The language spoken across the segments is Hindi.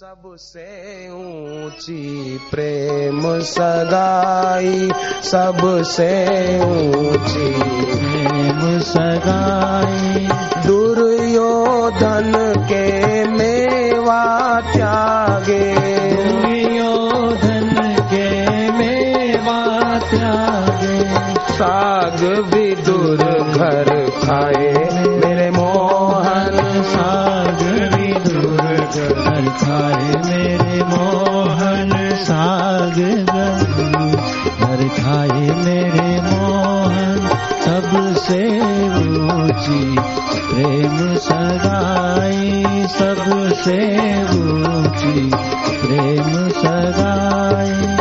सबसे ऊँची प्रेम सगाई सबसे ऊँची प्रेम सगाई। दुर्योधन के मेवा त्यागे। दुर्योधन के मेवा त्यागे। साग विदुर घर खाए। घर मेरे मोहन साग हर खाए मेरे मोहन सबसे ऊँची। प्रेम सगाई सबसे ऊँची। प्रेम सगाई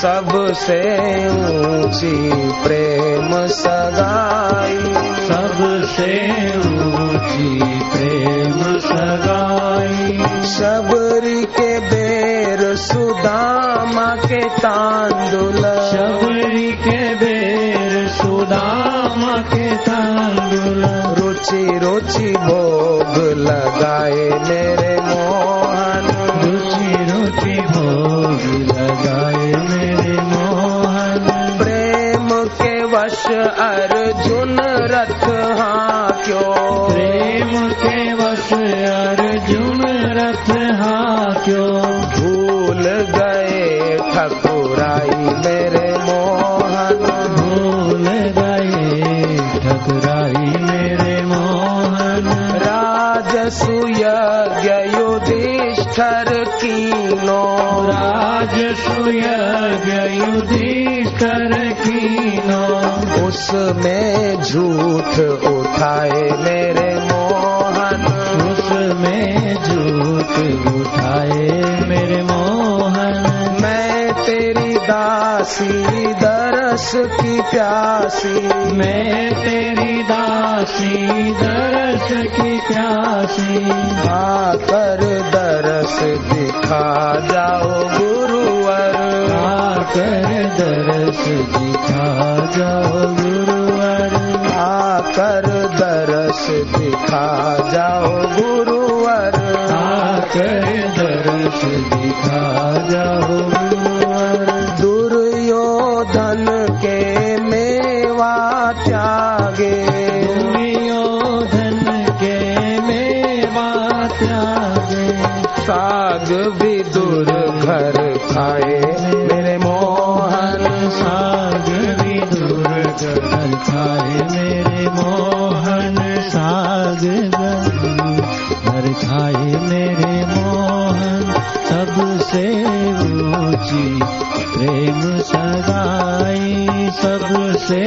सबसे ऊँची प्रेम सगाई। सबसे ऊँची प्रेम सगाई। शबरी के बेर सुदामा के तांदुल। शबरी के बेर सुदामा के तांडुल रुचि रुचि भोग लगाए मेरे के अर्जुन रथ हाँ क्यों? प्रेम के वश अर्जुन रथ हाँ क्यों? भूल गए ठकुराई मेरे मोहन। भूल गए ठकुराई मेरे मोहन। राजसूय युधिष्ठर कीनो राजसूय युधिष्ठर कीनो उसमें झूठ उठाए मेरे मोहन। उसमें झूठ उठाए मेरे मोहन। मैं तेरी दासी दरस की प्यासी। मैं तेरी दासी दरस की प्यासी। आकर दरस दिखा जाओ गुरुवर। आकर दरस दिखा जाओ गुरुवर। आकर दरस दिखा जाओ गुरुवर। आकर दरस दिखा जाओ साग विदुर घर खाए मोहन साग विदुर घर खाए। मेरे मोहन साग घर खाए। मेरे मोहन सबसे ऊँची प्रेम सगाई, सबसे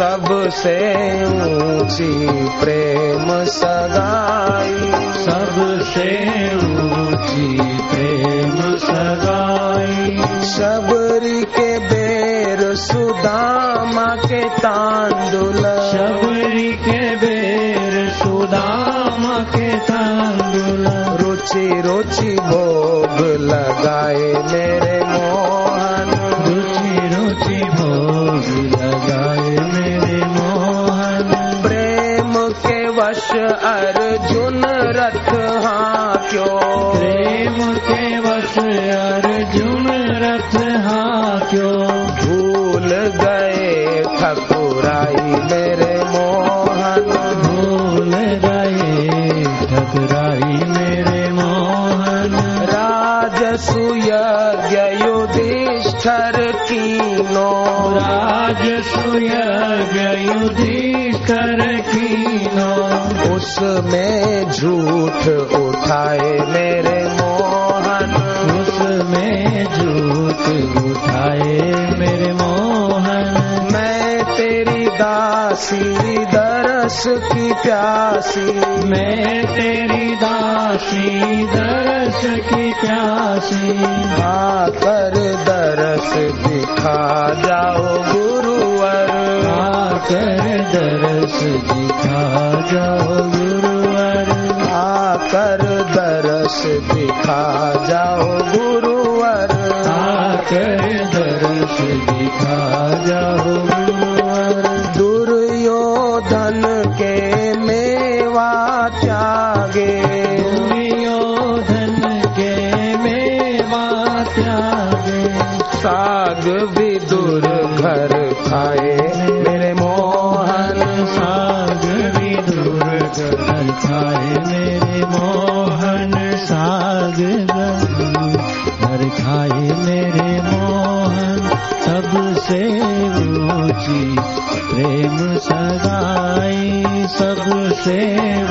सबसे ऊँची प्रेम सगाई। सबसे ऊँची प्रेम सगाई। शबरी के बेर सुदामा के तांदुल। शबरी के बेर सुदामा के तांडुल रुचि रुचि भोग लगाए मेरे क्यों? प्रेम के वश अर्जुन रथ हा क्यों? भूल गए ठकुराई मेरे मोहन। भूल गए राजसूय युधिष्ठर कीनो उसमें झूठ उठाए मेरे मोहन। उसमें झूठ उठाए मेरे मोहन। मैं तेरी दासी दासी दरस की प्यासी। मैं तेरी दासी दरस की प्यासी। आकर दरस दिखा जाओ गुरुवर। आकर दरस दिखा जाओ गुरुवर। आकर दरस दिखा जाओ गुरुवर। आकर दरस दिखा जाओ के मेवा त्यागे। दुर्योधन के मेवा त्यागे। साग विदुर घर खाए। मेरे मोहन साग विदुर कर खाए। मेरे मोहन साग घर खाए। मेरे मोहन सबसे सगाई